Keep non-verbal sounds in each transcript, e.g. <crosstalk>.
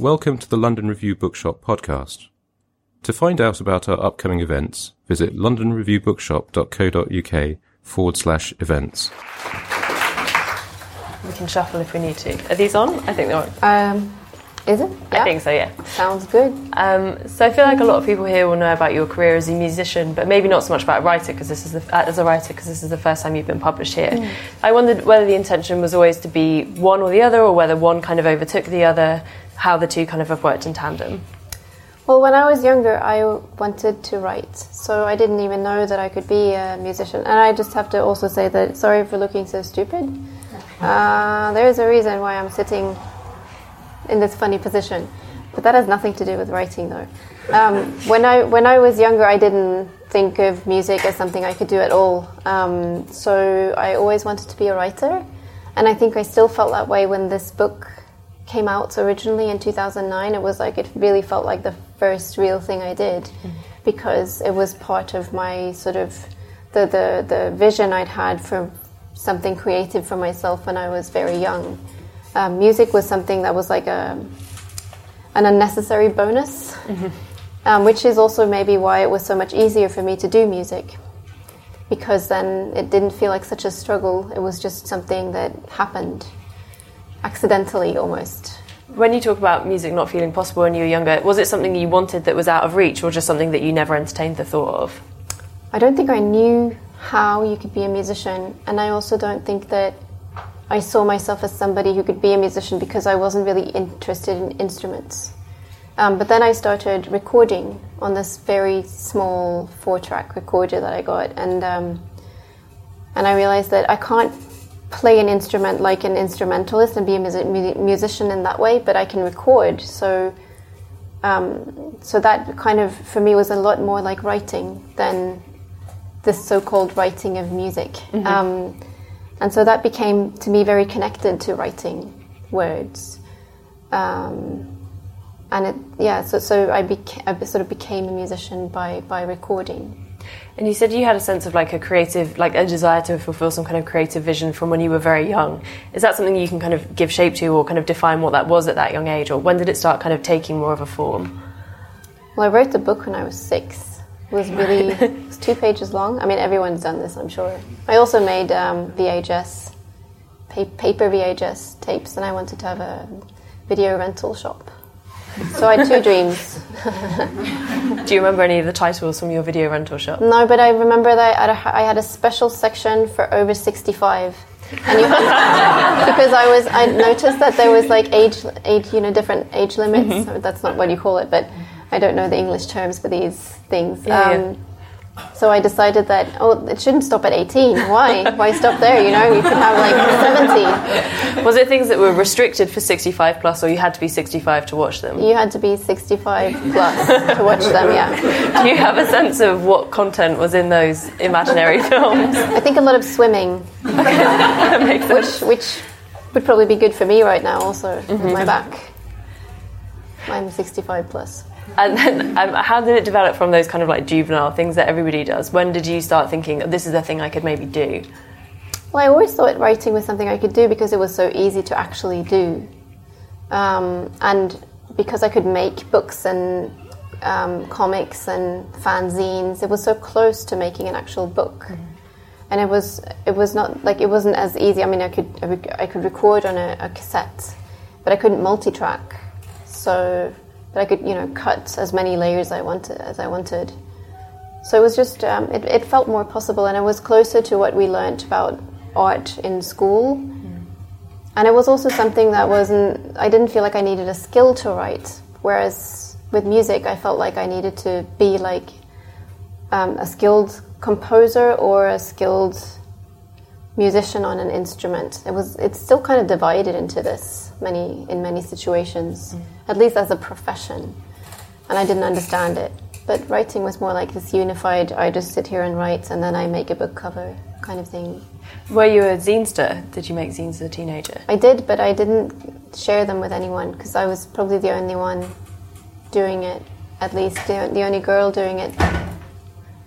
Welcome to the London Review Bookshop podcast. To find out about our upcoming events, visit londonreviewbookshop.co.uk forward slash events. We can shuffle if we need to. Are these on? I think they're on. Um, is it? Yeah. I think so, yeah. Sounds good. Um, so I feel like a lot of people here will know about your career as a musician, but maybe not so much about a writer because this is the, uh, as a writer because this is the first time you've been published here. Mm. I wondered whether the intention was always to be one or the other, or whether one kind of overtook the other. How the two kind of have worked in tandem. Well, when I was younger, I wanted to write, so I didn't even know that I could be a musician. And I just have to also say that sorry for looking so stupid. Uh, there is a reason why I'm sitting in this funny position, but that has nothing to do with writing, though. Um, when I when I was younger, I didn't think of music as something I could do at all. Um, so I always wanted to be a writer, and I think I still felt that way when this book came out originally in 2009. It was like it really felt like the first real thing I did mm-hmm. because it was part of my sort of the, the the vision I'd had for something creative for myself when I was very young. Um, music was something that was like a an unnecessary bonus, mm-hmm. um, which is also maybe why it was so much easier for me to do music because then it didn't feel like such a struggle. It was just something that happened accidentally almost. When you talk about music not feeling possible when you were younger, was it something you wanted that was out of reach or just something that you never entertained the thought of? I don't think I knew how you could be a musician, and I also don't think that I saw myself as somebody who could be a musician because I wasn't really interested in instruments. Um, but then I started recording on this very small four-track recorder that I got, and um, and I realized that I can't play an instrument like an instrumentalist and be a music, musician in that way, but I can record. So, um, so that kind of for me was a lot more like writing than this so-called writing of music. Mm-hmm. Um, and so that became to me very connected to writing words. Um, and it, yeah, so so I, beca- I sort of became a musician by by recording. And you said you had a sense of like a creative, like a desire to fulfill some kind of creative vision from when you were very young. Is that something you can kind of give shape to or kind of define what that was at that young age? Or when did it start kind of taking more of a form? Well, I wrote the book when I was six. It was really, <laughs> it was two pages long. I mean, everyone's done this, I'm sure. I also made um, VHS, paper VHS tapes, and I wanted to have a video rental shop. So I had two dreams. <laughs> Do you remember any of the titles from your video rental shop? No, but I remember that I had a special section for over 65. And you <laughs> because I was, I noticed that there was like age, age, you know, different age limits. Mm-hmm. That's not what you call it, but I don't know the English terms for these things. Yeah, um, yeah. So I decided that oh, it shouldn't stop at 18. Why? Why stop there? You know, you could have like 70. Was it things that were restricted for 65 plus, or you had to be 65 to watch them? You had to be 65 plus to watch them. Yeah. Do you have a sense of what content was in those imaginary <laughs> films? I think a lot of swimming, which which would probably be good for me right now, also mm-hmm. my back. I'm 65 plus. And then, um, how did it develop from those kind of like juvenile things that everybody does? When did you start thinking this is a thing I could maybe do? Well, I always thought writing was something I could do because it was so easy to actually do, um, and because I could make books and um, comics and fanzines. It was so close to making an actual book. Mm-hmm. and it was it was not like it wasn't as easy. I mean, I could I could record on a, a cassette, but I couldn't multi-track. So, but I could you know cut as many layers I wanted as I wanted. So it was just um, it, it felt more possible, and it was closer to what we learnt about art in school. And it was also something that wasn't. I didn't feel like I needed a skill to write, whereas with music, I felt like I needed to be like um, a skilled composer or a skilled musician on an instrument. It was. It's still kind of divided into this many in many situations, at least as a profession, and I didn't understand it. But writing was more like this unified. I just sit here and write, and then I make a book cover kind of thing. Were you a zinester? Did you make zines as a teenager? I did, but I didn't share them with anyone because I was probably the only one doing it. At least the, the only girl doing it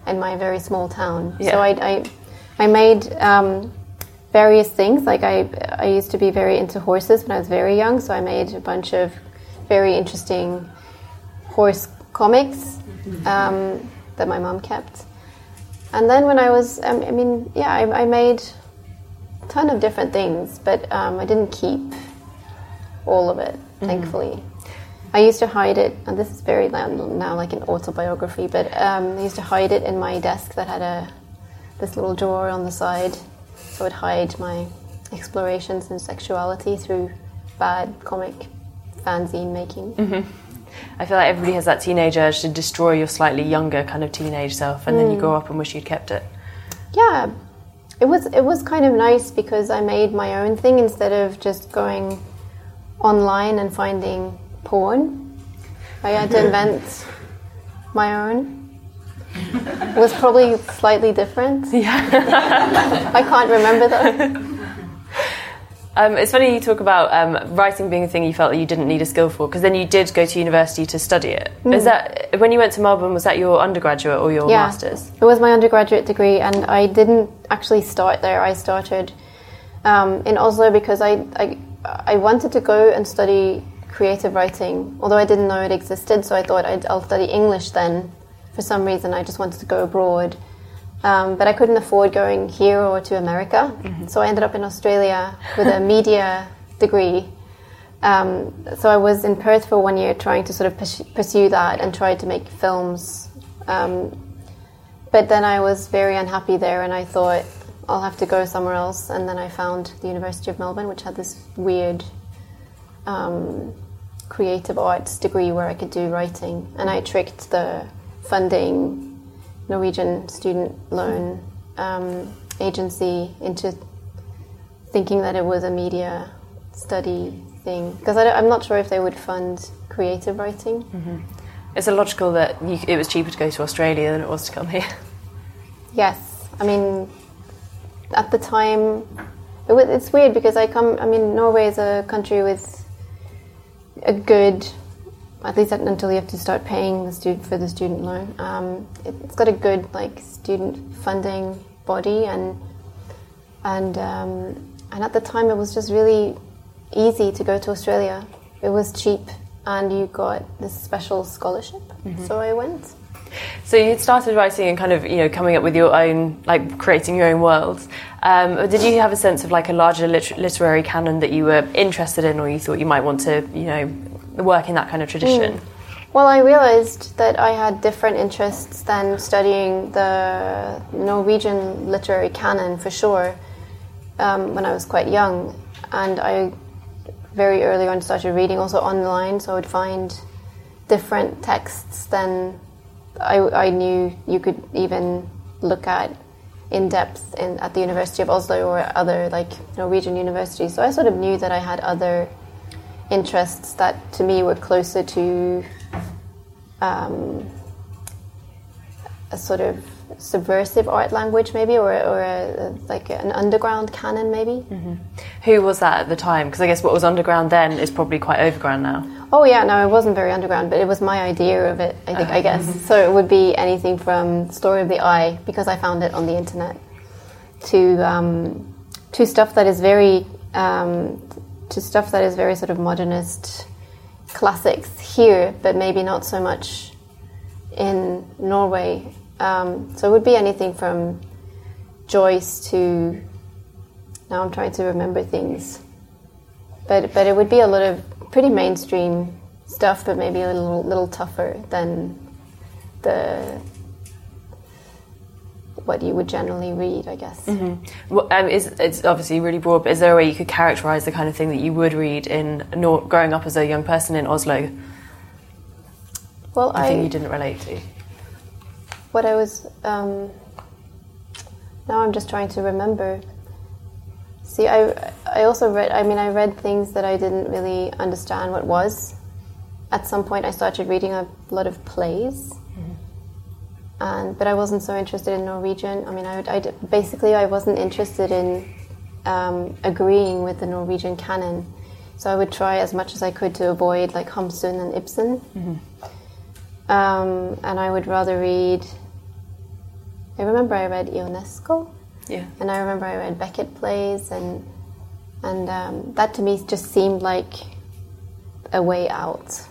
in my very small town. Yeah. So I, I, I made um, various things. Like I, I used to be very into horses when I was very young. So I made a bunch of very interesting horse comics um, that my mom kept. And then when I was, um, I mean, yeah, I, I made a ton of different things, but um, I didn't keep all of it, thankfully. I used to hide it, and this is very now, now like an autobiography, but um, I used to hide it in my desk that had a this little drawer on the side, so I'd hide my explorations in sexuality through bad comic fanzine making. Mm-hmm. I feel like everybody has that teenage urge to destroy your slightly younger kind of teenage self, and then you mm. grow up and wish you'd kept it. Yeah, it was it was kind of nice because I made my own thing instead of just going online and finding porn. I had to <laughs> invent my own. Was probably slightly different. <laughs> Yeah, I can't remember though. Um, it's funny you talk about um, writing being a thing you felt that you didn't need a skill for, because then you did go to university to study it. Is that when you went to Melbourne? Was that your undergraduate or your Yeah. masters? It was my undergraduate degree, and I didn't actually start there. I started um, in Oslo because I, I I wanted to go and study creative writing, although I didn't know it existed. So I thought I'd, I'll study English then. For some reason, I just wanted to go abroad, um, but I couldn't afford going here or to America. So I ended up in Australia with a <laughs> media degree. Um, so I was in Perth for one year trying to sort of pursue that and try to make films. Um, but then I was very unhappy there, and I thought I'll have to go somewhere else. And then I found the University of Melbourne, which had this weird um, creative arts degree where I could do writing, and I tricked the funding Norwegian student loan um, agency into thinking that it was a media study thing because I'm not sure if they would fund creative writing. It's illogical that you, it was cheaper to go to Australia than it was to come here. <laughs> Yes, I mean, at the time, it it's weird because I come. I mean, Norway is a country with a good, at least until you have to start paying the student for the student loan. Um, it, it's got a good like student funding body, and and um, and at the time, it was just really easy to go to Australia. It was cheap, and you got this special scholarship. So I went. So you started writing and kind of you know coming up with your own like creating your own worlds. Um, did you have a sense of like a larger liter- literary canon that you were interested in, or you thought you might want to you know work in that kind of tradition? Well, I realized that I had different interests than studying the Norwegian literary canon for sure um, when I was quite young. And I very early on started reading also online, so I would find different texts than I, I knew you could even look at in depth in, at the University of Oslo or other like Norwegian universities. So I sort of knew that I had other interests that to me were closer to um, a sort of subversive art language, maybe, or, or a, like an underground canon, maybe. Who was that at the time? Because I guess what was underground then is probably quite overground now. Oh yeah, no, it wasn't very underground, but it was my idea of it. I think, I guess. So it would be anything from Story of the Eye because I found it on the internet, to um, to stuff that is very um, to stuff that is very sort of modernist classics here, but maybe not so much in Norway. Um, so it would be anything from Joyce to now I'm trying to remember things. But but it would be a lot of pretty mainstream stuff, but maybe a little little tougher than the what you would generally read, I guess. Well, um, is, it's obviously really broad, but is there a way you could characterise the kind of thing that you would read in nor- growing up as a young person in Oslo? Well, The thing you didn't relate to. what I was um, now I'm just trying to remember. See, I I also read. I mean, I read things that I didn't really understand what was. At some point, I started reading a lot of plays, and but I wasn't so interested in Norwegian. I mean, I, would- I basically I wasn't interested in um, agreeing with the Norwegian canon, so I would try as much as I could to avoid like Hamsun and Ibsen. Um, and I would rather read. I remember I read Ionesco, Yeah. and I remember I read Beckett plays, and and um, that to me just seemed like a way out.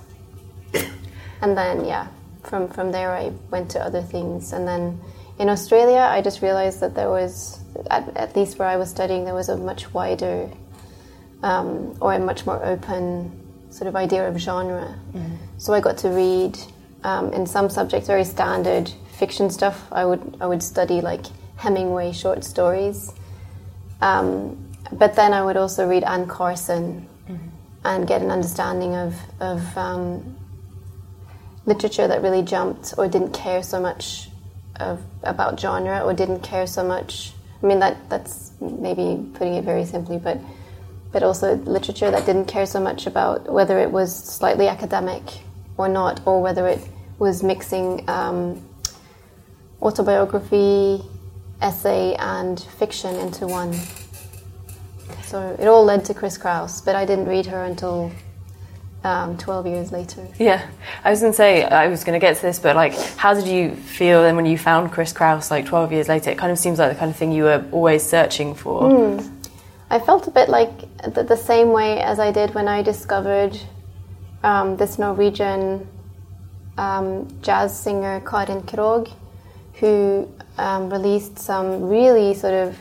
<coughs> and then yeah, from from there I went to other things, and then in Australia I just realized that there was at, at least where I was studying there was a much wider um, or a much more open sort of idea of genre. So I got to read um, in some subjects very standard fiction stuff. I would I would study like Hemingway short stories, um, but then I would also read Anne Carson and get an understanding of of um, literature that really jumped or didn't care so much of about genre or didn't care so much. I mean that that's maybe putting it very simply, but but also literature that didn't care so much about whether it was slightly academic or not, or whether it was mixing um, autobiography, essay, and fiction into one. So it all led to Chris Kraus, but I didn't read her until um, 12 years later. Yeah, I was going to say I was going to get to this, but like, how did you feel then when you found Chris Kraus like 12 years later? It kind of seems like the kind of thing you were always searching for. I felt a bit like the, the same way as I did when I discovered um, this Norwegian um, jazz singer Karin Krog, who um, released some really sort of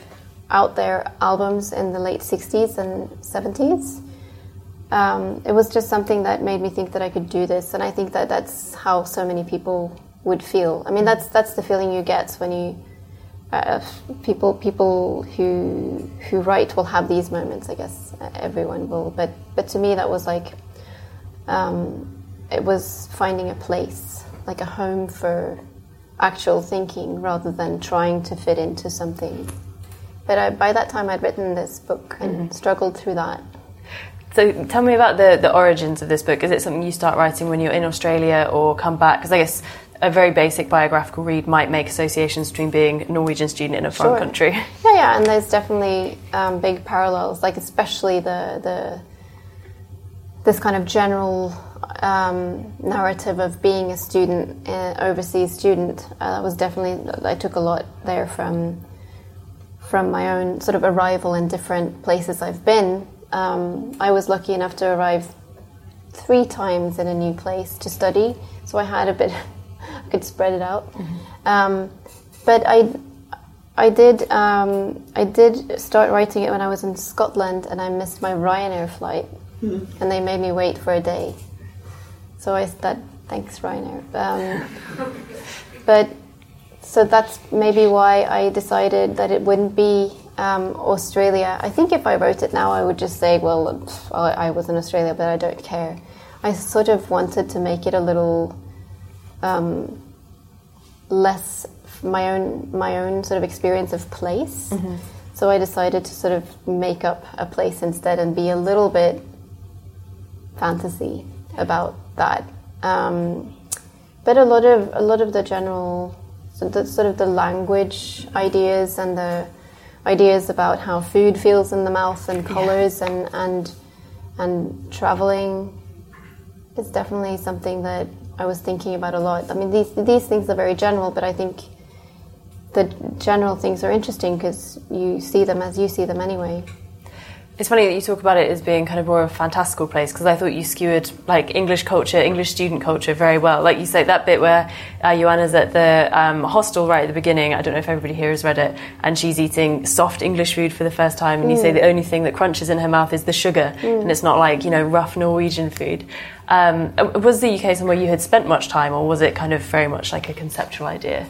out there albums in the late 60s and 70s. Um, it was just something that made me think that I could do this, and I think that that's how so many people would feel. I mean, that's that's the feeling you get when you uh, people people who who write will have these moments. I guess Uh, everyone will, but but to me that was like um, it was finding a place, like a home for actual thinking, rather than trying to fit into something. But I, by that time, I'd written this book and struggled through that. So tell me about the, the origins of this book. Is it something you start writing when you're in Australia or come back? Because I guess a very basic biographical read might make associations between being a Norwegian student in a foreign Sure. country. <laughs> Yeah, yeah, and there's definitely um, big parallels, like especially the the this kind of general um, narrative of being a student, uh, overseas student. Uh, was definitely I took a lot there from from my own sort of arrival in different places I've been. Um, I was lucky enough to arrive three times in a new place to study, so I had a bit. <laughs> I could spread it out. Um, but I, I did. Um, I did start writing it when I was in Scotland, and I missed my Ryanair flight, and they made me wait for a day. So I that thanks Ryanair. Um, <laughs> but so that's maybe why I decided that it wouldn't be um, Australia. I think if I wrote it now, I would just say, well, pff, I I was in Australia, but I don't care. I sort of wanted to make it a little um, less my own my own sort of experience of place. So I decided to sort of make up a place instead and be a little bit fantasy about that. Um, but a lot of a lot of the general so the, sort of the language ideas and the ideas about how food feels in the mouth and colors and and and traveling is definitely something that I was thinking about a lot. I mean, these these things are very general, but I think the general things are interesting because you see them as you see them anyway. It's funny that you talk about it as being kind of more of a fantastical place because I thought you skewered like English culture, English student culture very well. Like you say, that bit where uh, Johanna's at the um, hostel right at the beginning. I don't know if everybody here has read it, and she's eating soft English food for the first time, and you say the only thing that crunches in her mouth is the sugar, and it's not like you know rough Norwegian food. Um, was the UK somewhere you had spent much time, or was it kind of very much like a conceptual idea?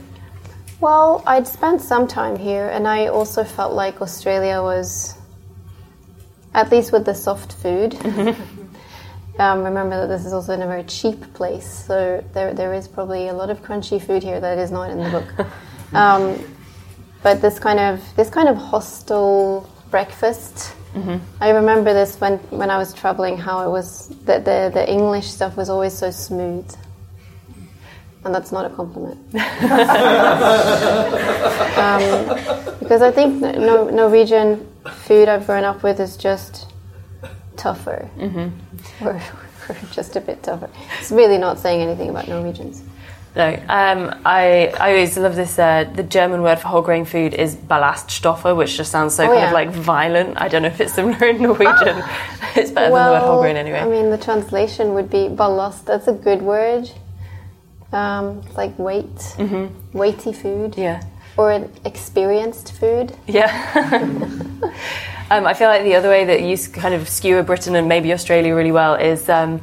Well, I'd spent some time here, and I also felt like Australia was, at least with the soft food. <laughs> um, remember that this is also in a very cheap place, so there there is probably a lot of crunchy food here that is not in the book. <laughs> um, but this kind of this kind of hostel breakfast. I remember this when, when I was traveling. How it was that the the English stuff was always so smooth, and that's not a compliment. <laughs> um, because I think no, Norwegian food I've grown up with is just tougher, or, or just a bit tougher. It's really not saying anything about Norwegians. No, um, I I always love this. Uh, the German word for whole grain food is ballaststoffe, which just sounds so Oh, kind yeah. of like violent. I don't know if it's similar in Norwegian. <laughs> <laughs> it's better than the word whole grain anyway. I mean, the translation would be ballast. That's a good word. Um, it's like weight, weighty food, Mm-hmm. yeah, or an experienced food. yeah. <laughs> um, I feel like the other way that you kind of skewer Britain and maybe Australia really well is. Um,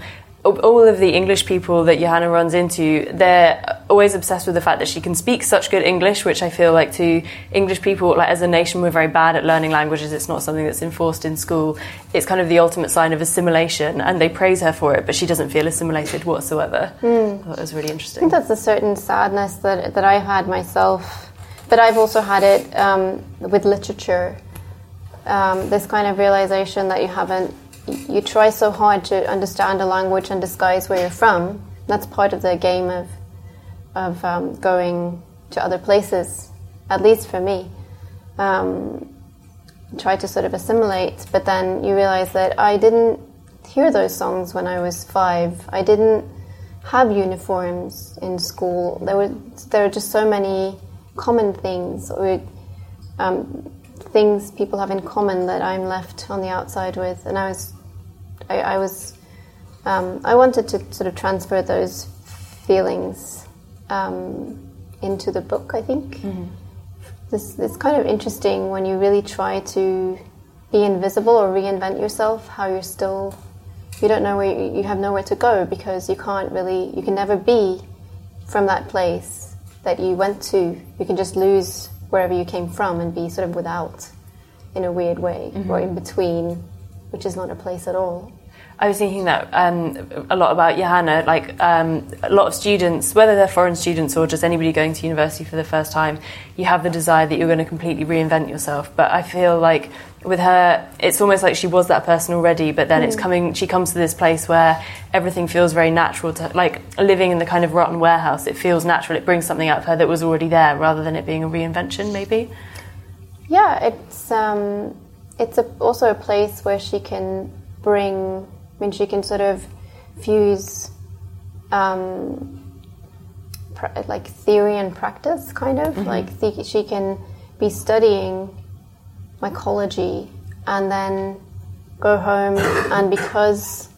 all of the English people that Johanna runs into, they're always obsessed with the fact that she can speak such good English, which I feel like to English people, like as a nation, we're very bad at learning languages. It's not something that's enforced in school. It's kind of the ultimate sign of assimilation, and they praise her for it, but she doesn't feel assimilated whatsoever. I thought it was really interesting. I think that's a certain sadness that that I've had myself, but I've also had it um, with literature. Um, this kind of realization that you haven't, you try so hard to understand a language and disguise where you're from. That's part of the game of of um, going to other places, at least for me. Um, try to sort of assimilate, but then you realize that I didn't hear those songs when I was five. I didn't have uniforms in school. There were there are just so many common things or um, things people have in common that I'm left on the outside with, and I was I, I was um, I wanted to sort of transfer those feelings um, into the book. I think this it's kind of interesting when you really try to be invisible or reinvent yourself. How you're still you don't know where you, you have nowhere to go because you can't really you can never be from that place that you went to. You can just lose wherever you came from and be sort of without in a weird way or in between, which is not a place at all. I was thinking that um, a lot about Johanna. Like um, a lot of students, whether they're foreign students or just anybody going to university for the first time, you have the desire that you're going to completely reinvent yourself. But I feel like with her, it's almost like she was that person already. But then it's coming. She comes to this place where everything feels very natural to like living in the kind of rotten warehouse. It feels natural. It brings something out of her that was already there, rather than it being a reinvention. Maybe. Yeah, it's um, it's a, also a place where she can bring. I mean, she can sort of fuse um, pra- like theory and practice, kind of like the, she can be studying mycology and then go home, and because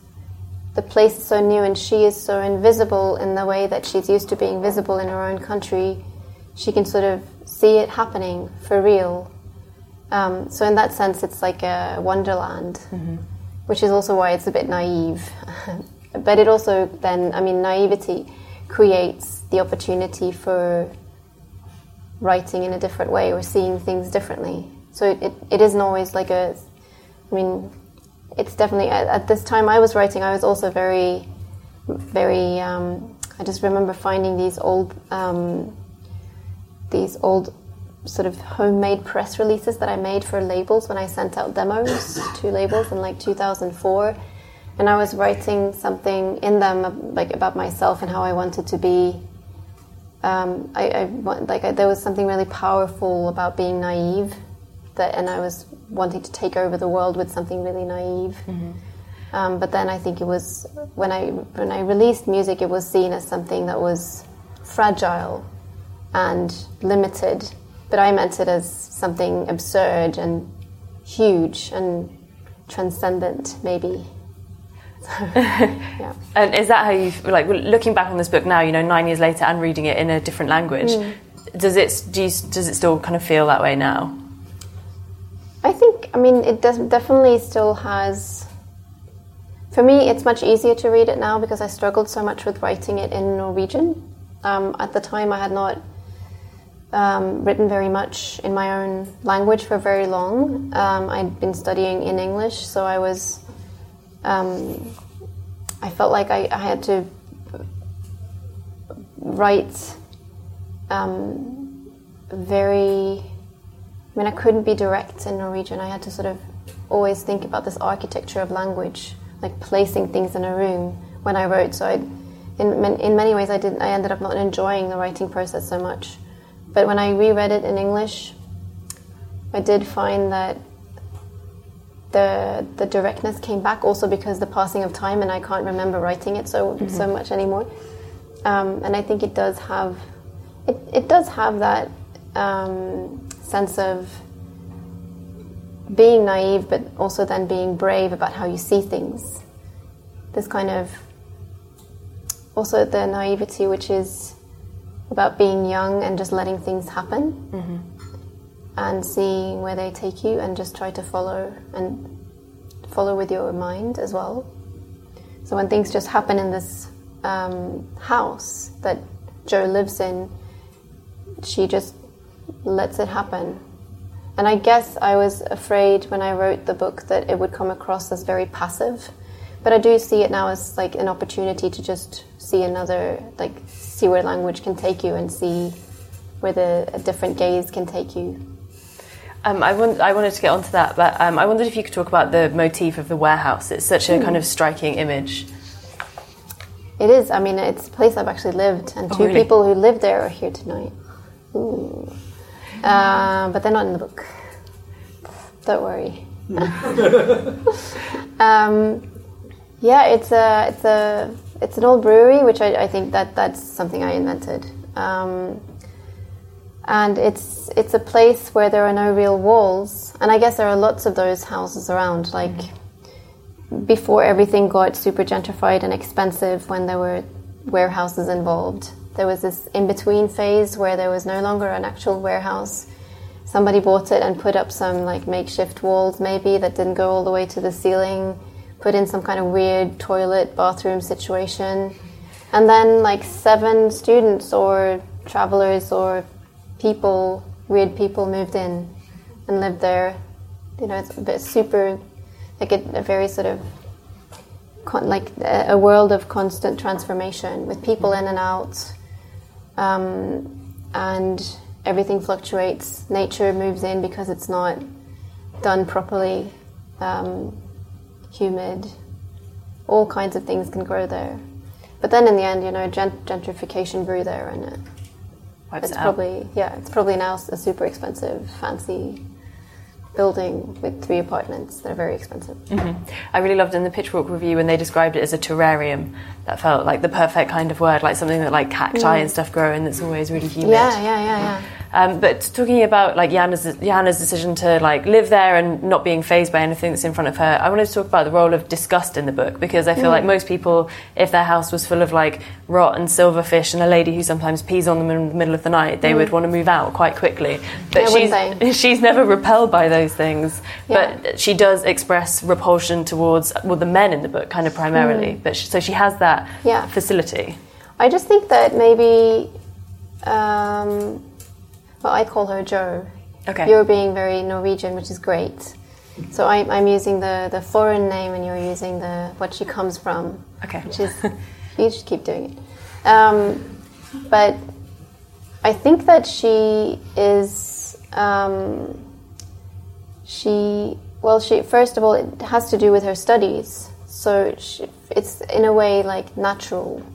the place is so new and she is so invisible in the way that she's used to being visible in her own country, she can sort of see it happening for real. Um, so in that sense, it's like a wonderland, which is also why it's a bit naive. <laughs> but it also then, I mean, naivety creates the opportunity for writing in a different way or seeing things differently. So it, it, it isn't always like a, I mean, it's definitely, at, at this time I was writing, I was also very, very, um, I just remember finding these old, um, these old sort of homemade press releases that I made for labels when I sent out demos <coughs> to labels in like 2004. And I was writing something in them like about myself and how I wanted to be. Um, I, I like I, there was something really powerful about being naive, that and I was wanting to take over the world with something really naive. Um, but then I think it was when I when I released music, it was seen as something that was fragile and limited. But I meant it as something absurd and huge and transcendent, maybe. <laughs> yeah. And is that how you like looking back on this book now? You know, nine years later and reading it in a different language. Mm. Does it do you, does it still kind of feel that way now? I think. I mean, it does definitely still has. For me, it's much easier to read it now because I struggled so much with writing it in Norwegian. Um, at the time, I had not um, written very much in my own language for very long. Um, I'd been studying in English, so I was. Um, I felt like I, I had to write um, very. I mean, I couldn't be direct in Norwegian. I had to sort of always think about this architecture of language, like placing things in a room when I wrote. So I, in in many ways, I didn't. I ended up not enjoying the writing process so much. But when I reread it in English, I did find that the the directness came back also because the passing of time and I can't remember writing it so mm-hmm. so much anymore. Um, and I think it does have it, it does have that um, sense of being naive but also then being brave about how you see things. This kind of also the naivety which is about being young and just letting things happen mm-hmm. and seeing where they take you and just try to follow and follow with your mind as well. So when things just happen in this um, house that Joe lives in, she just lets it happen. And I guess I was afraid when I wrote the book that it would come across as very passive. But I do see it now as like an opportunity to just see another, like see where language can take you and see where the a different gaze can take you. Um, I, want, I, wanted to get onto that, but um, I wondered if you could talk about the motif of the warehouse. It's such a mm. kind of striking image. It is. I mean, it's a place I've actually lived, and oh, two really? people who live there are here tonight. Uh, but they're not in the book. Don't worry. <laughs> um, yeah, it's a it's a it's an old brewery, which I, I think that that's something I invented. Um, and it's it's a place where there are no real walls, and I guess there are lots of those houses around. Like before everything got super gentrified and expensive, when there were warehouses involved, there was this in between phase where there was no longer an actual warehouse. Somebody bought it and put up some like makeshift walls, maybe that didn't go all the way to the ceiling put in some kind of weird toilet bathroom situation. And then, like, seven students or travelers or people, weird people, moved in and lived there. You know, it's a bit super, like a, a very sort of like a, world of constant transformation with people in and out. Um, and everything fluctuates. Nature moves in because it's not done properly. Um, humid, all kinds of things can grow there. But then in the end, you know, gent- gentrification grew there, and it, it's probably yeah, it's probably now a super expensive, fancy building with three apartments that are very expensive. Mm-hmm. I really loved in the Pitchfork review when they described it as a terrarium. That felt like the perfect kind of word, like something that like cacti mm. and stuff grow in that's always really humid. Yeah, yeah, yeah, yeah. Um, but talking about like Jana's, Jana's decision to like live there and not being phased by anything that's in front of her, I wanted to talk about the role of disgust in the book because I feel mm. like most people, if their house was full of like rot and silverfish and a lady who sometimes pees on them in the middle of the night, they mm. would want to move out quite quickly. But yeah, she's <laughs> she's never repelled by those things, yeah. but she does express repulsion towards well the men in the book, kind of primarily. Mm. But she, so she has that yeah. facility. I just think that maybe. Um, well, I call her Jo. Okay. You're being very Norwegian, which is great. So I'm, I'm using the, the foreign name, and you're using the what she comes from. Okay. Which is you should keep doing it. Um, but I think that she is um, she well she first of all it has to do with her studies. So she, it's in a way like natural,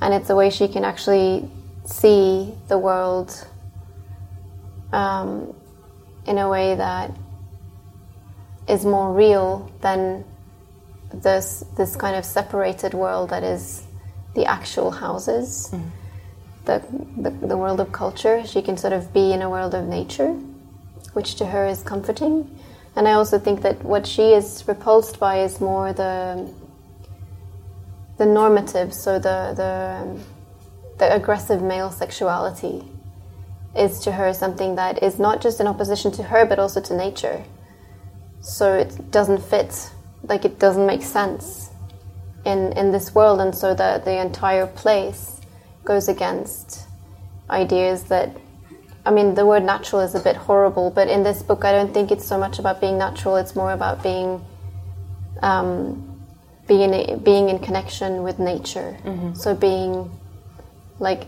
and it's a way she can actually see the world um, in a way that is more real than this this kind of separated world that is the actual houses, mm. the, the, the world of culture. She can sort of be in a world of nature, which to her is comforting. And I also think that what she is repulsed by is more the the normative, so the the the aggressive male sexuality is to her something that is not just in opposition to her but also to nature. So it doesn't fit, like it doesn't make sense in in this world, and so that the entire place goes against ideas that. I mean, the word natural is a bit horrible, but in this book, I don't think it's so much about being natural. It's more about being um, being being in connection with nature. Mm-hmm. So being like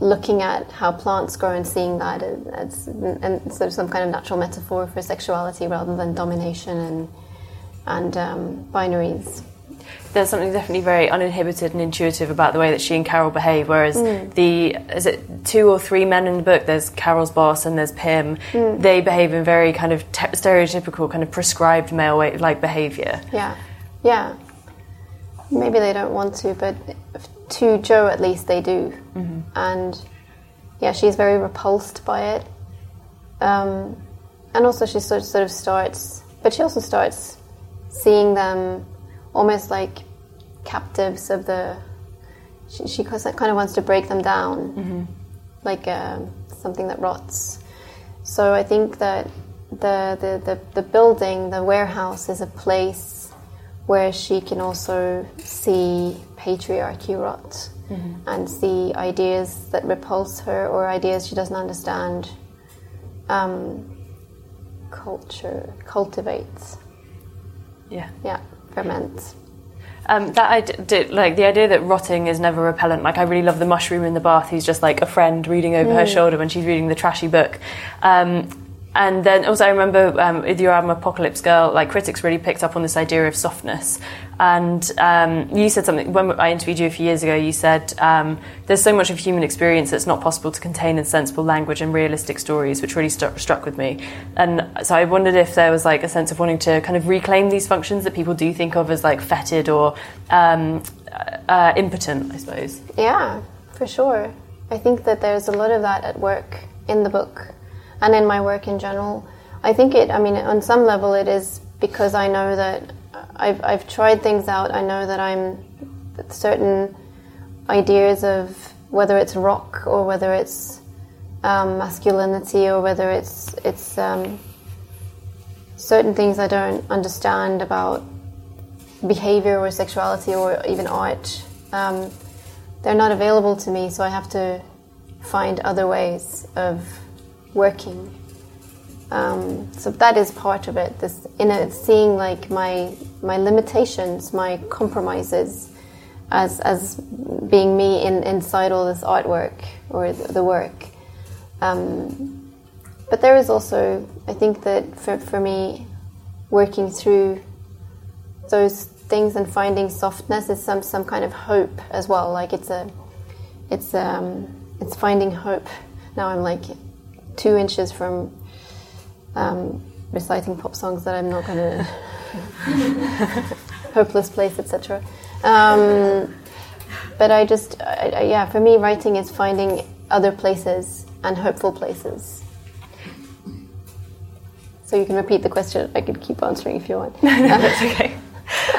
looking at how plants grow and seeing that as and sort of some kind of natural metaphor for sexuality rather than domination and and um, binaries. There's something definitely very uninhibited and intuitive about the way that she and Carral behave. Whereas the is it two or three men in the book? There's Carral's boss and there's Pym. They behave in very kind of te- stereotypical, kind of prescribed male way, like behaviour. Yeah, yeah. Maybe they don't want to, but to Joe at least they do. And yeah, she's very repulsed by it. Um, and also she sort sort of starts, but she also starts seeing them almost like captives of the. She, she kind of wants to break them down, like um, something that rots. So I think that the, the, the, the building, the warehouse, is a place where she can also see patriarchy rot and see ideas that repulse her or ideas she doesn't understand. Um, culture cultivates, Yeah. yeah, ferments. Um, that I did, like the idea that rotting is never repellent. Like I really love the mushroom in the bath who's just like a friend reading over her shoulder when she's reading the trashy book. Um, and then also I remember um, with your album Apocalypse Girl, like critics really picked up on this idea of softness. And um, you said something when I interviewed you a few years ago. You said um, there's so much of human experience that's not possible to contain in sensible language and realistic stories, which really stu- struck with me. And so I wondered if there was like a sense of wanting to kind of reclaim these functions that people do think of as like fetid or um, uh, impotent, I suppose. Yeah, for sure. I think that there's a lot of that at work in the book and in my work in general. I think it, I mean, on some level, it is because I know that I've, I've tried things out. I know that I'm certain ideas of whether it's rock or whether it's um, masculinity or whether it's, it's um, certain things I don't understand about behavior or sexuality or even art. Um, they're not available to me, so I have to find other ways of working. Um, so that is part of it. This in a, seeing like my my limitations, my compromises, as as being me in inside all this artwork or the work. Um, but there is also, I think that for for me, working through those things and finding softness is some some kind of hope as well. Like it's a, it's um, it's finding hope. Now I'm like two inches from um, reciting pop songs that I'm not going <laughs> to hopeless place, etc. Um, but I just, I, I, yeah, for me, writing is finding other places and hopeful places. So you can repeat the question. I could keep answering if you want. <laughs> no, no, That's okay.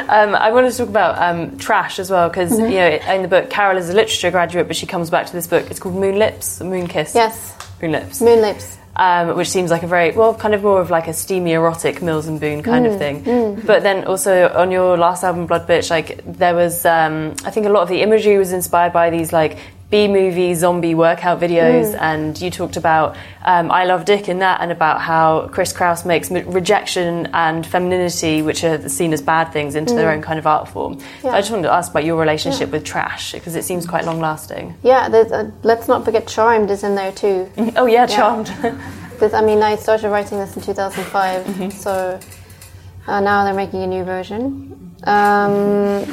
Um, I wanted to talk about um, trash as well because you know in the book Carral is a literature graduate, but she comes back to this book. It's called Moon Lips, Moon Kiss. yes, Moon Lips. moon lips. um, which seems like a very well, kind of more of like a steamy erotic Mills and Boon kind of thing. But then also on your last album, Blood Bitch, like there was, um, I think a lot of the imagery was inspired by these like B movie zombie workout videos, and you talked about um, I Love Dick in that, and about how Chris Kraus makes m- rejection and femininity, which are seen as bad things, into their own kind of art form. So I just wanted to ask about your relationship with trash because it seems quite long lasting. Yeah, there's a, let's not forget Charmed is in there too. <laughs> Oh yeah, charmed. <laughs> Because I mean, I started writing this in 2005, so uh, now they're making a new version. Um,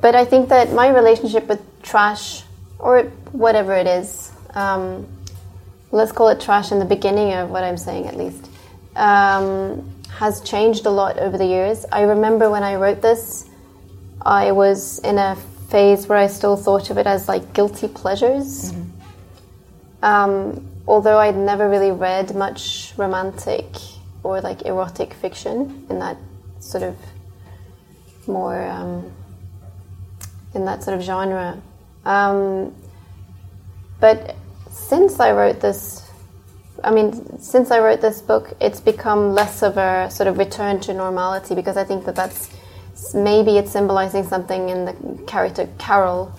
but I think that my relationship with trash, or whatever it is, um, let's call it trash in the beginning of what I'm saying at least, um, has changed a lot over the years. I remember when I wrote this, I was in a phase where I still thought of it as like guilty pleasures. Um, although I'd never really read much romantic or like erotic fiction in that sort of more um, in that sort of genre. Um, but since I wrote this, I mean, since I wrote this book, it's become less of a sort of return to normality because I think that that's maybe it's symbolizing something in the character Carral,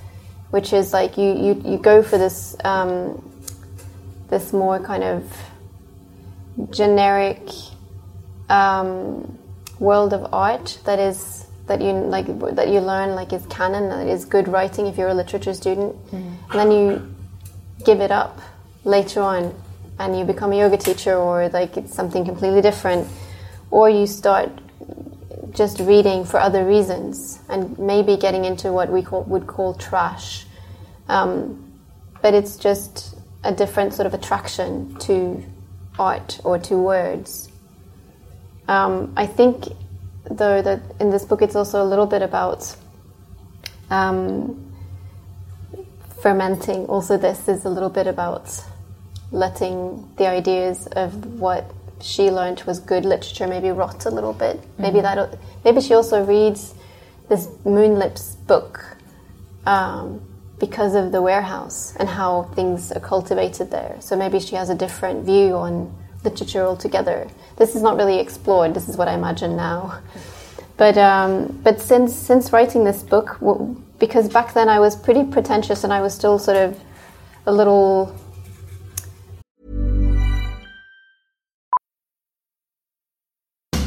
which is like you you, you go for this um, this more kind of generic um, world of art that is that you like that you learn like is canon that is good writing if you're a literature student mm. and then you give it up later on and you become a yoga teacher or like it's something completely different or you start just reading for other reasons and maybe getting into what we call, would call trash um, but it's just a different sort of attraction to art or to words um, I think, though, that in this book it's also a little bit about um, fermenting. Also, this is a little bit about letting the ideas of what she learned was good literature maybe rot a little bit. Mm-hmm. Maybe that. Maybe she also reads this Moonlips book um, because of the warehouse and how things are cultivated there. So maybe she has a different view on literature altogether. This is not really explored. This is what I imagine now. But um, but since since writing this book, because back then I was pretty pretentious and I was still sort of a little.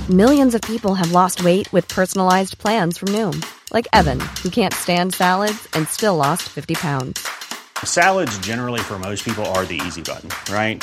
Millions of people have lost weight with personalized plans from Noom, like Evan, who can't stand salads and still lost fifty pounds. Salads, generally, for most people, are the easy button, right?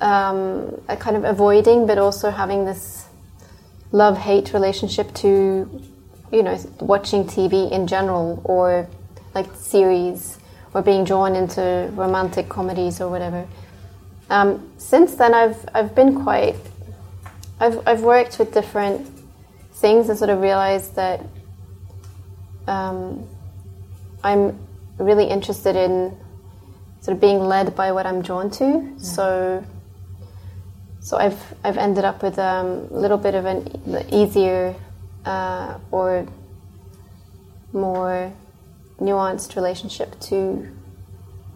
um, a kind of avoiding, but also having this love hate relationship to, you know, watching TV in general or like series or being drawn into romantic comedies or whatever. Um, since then, I've I've been quite. I've I've worked with different things and sort of realized that um, I'm really interested in sort of being led by what I'm drawn to. Yeah. So so I've I've ended up with um, a little bit of an easier uh, or more nuanced relationship to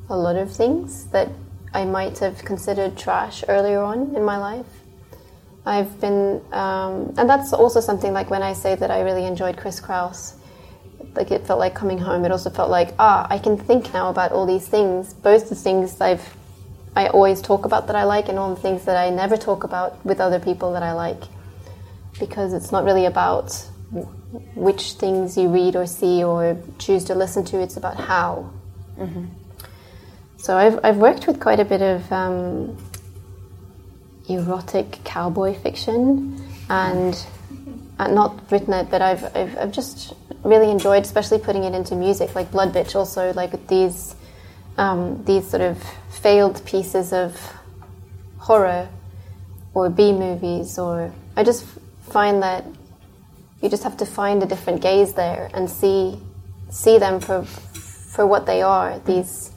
a lot of things that I might have considered trash earlier on in my life. I've been, um, and that's also something like when I say that I really enjoyed Chris Kraus, like it felt like coming home. It also felt like, ah, I can think now about all these things, both the things I've I always talk about that I like and all the things that I never talk about with other people that I like. Because it's not really about which things you read or see or choose to listen to, it's about how. Mm-hmm. So I've, I've worked with quite a bit of um, erotic cowboy fiction and, and not written it, but I've, I've, I've just really enjoyed, especially putting it into music, like Blood Bitch, also like these um, these sort of failed pieces of horror or B movies, or I just find that you just have to find a different gaze there and see see them for for what they are. These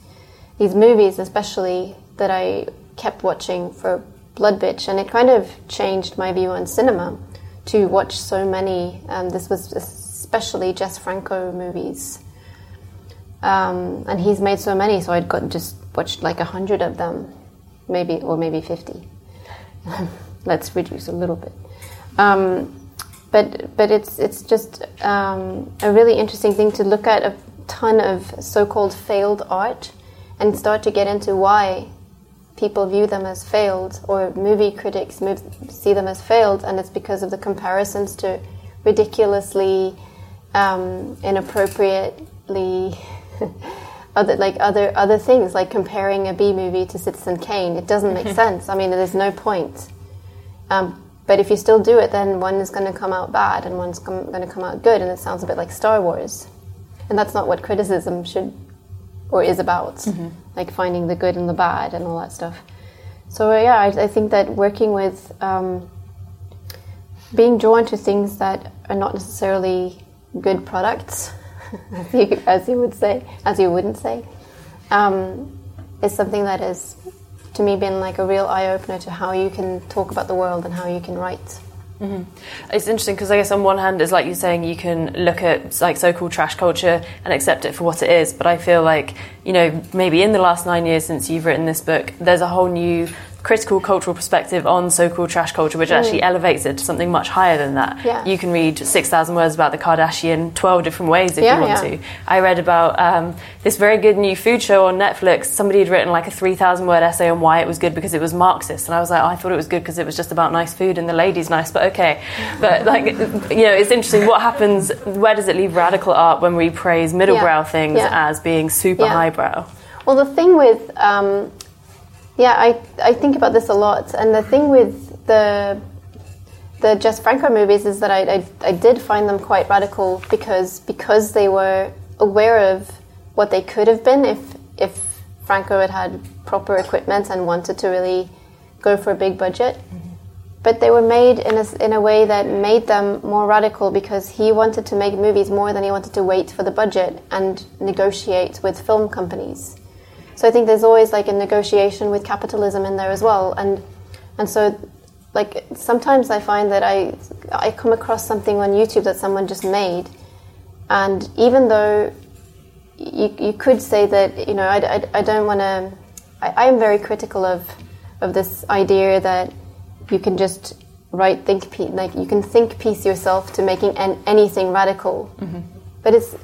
these movies, especially that I kept watching for Blood Bitch, and it kind of changed my view on cinema to watch so many. Um, this was especially Jess Franco movies um, and he's made so many, so I'd got just watched like a hundred of them, maybe or maybe fifty. <laughs> Let's reduce a little bit. Um, but but it's it's just um, a really interesting thing to look at. A ton of so-called failed art and start to get into why people view them as failed or movie critics move, see them as failed and it's because of the comparisons to ridiculously um, inappropriately <laughs> other like other other things like comparing a B movie to Citizen Kane. It doesn't make sense. I mean there's no point. Um, but if you still do it then one is going to come out bad and one's com- going to come out good and it sounds a bit like Star Wars. And that's not what criticism should or is about, mm-hmm. like finding the good and the bad and all that stuff. So uh, yeah, I, I, think that working with um, being drawn to things that are not necessarily good products, <laughs> as, you, as, you, would say, as you wouldn't say, um, is something that has, to me, been like a real eye opener to how you can talk about the world and how you can write. Mm-hmm. It's interesting because I guess on one hand, it's like you're saying you can look at like so-called trash culture and accept it for what it is. But I feel like you know maybe in the last nine years since you've written this book, there's a whole new critical cultural perspective on so-called trash culture, which mm. actually elevates it to something much higher than that. Yeah. You can read 6,000 words about the Kardashian 12 different ways if yeah, you want yeah. to. I read about um, this very good new food show on Netflix. Somebody had written like a 3,000 word essay on why it was good because it was Marxist. And I was like, oh, I thought it was good because it was just about nice food and the lady's nice, but okay. <laughs> But like, you know, it's interesting. What happens, where does it leave radical art when we praise middlebrow things as being super highbrow? Well, the thing with um, yeah, I, I think about this a lot. And the thing with the the Jess Franco movies is that I, I, I, did find them quite radical because because they were aware of what they could have been if if Franco had had proper equipment and wanted to really go for a big budget. Mm-hmm. But they were made in a, in a way that made them more radical because he wanted to make movies more than he wanted to wait for the budget and negotiate with film companies. So I think there's always like a negotiation with capitalism in there as well, and and so like sometimes I find that I I come across something on YouTube that someone just made, and even though you, you could say that you know I, I, I don't want to I, I am very critical of of this idea that you can just write think piece like you can think piece yourself to making an, anything radical, mm-hmm. but it's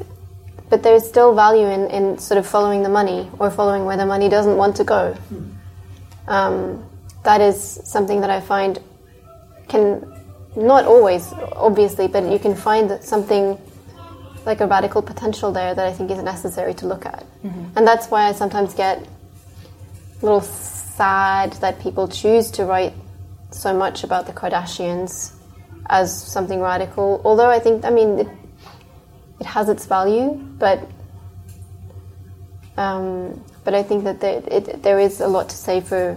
but there's still value in, in sort of following the money or following where the money doesn't want to go. Um, that is something that I find can not always, obviously, but you can find something like a radical potential there that I think is necessary to look at. Mm-hmm. And that's why I sometimes get a little sad that people choose to write so much about the Kardashians as something radical. Although I think, I mean, it, has its value, but um, but I think that there, it, there is a lot to say for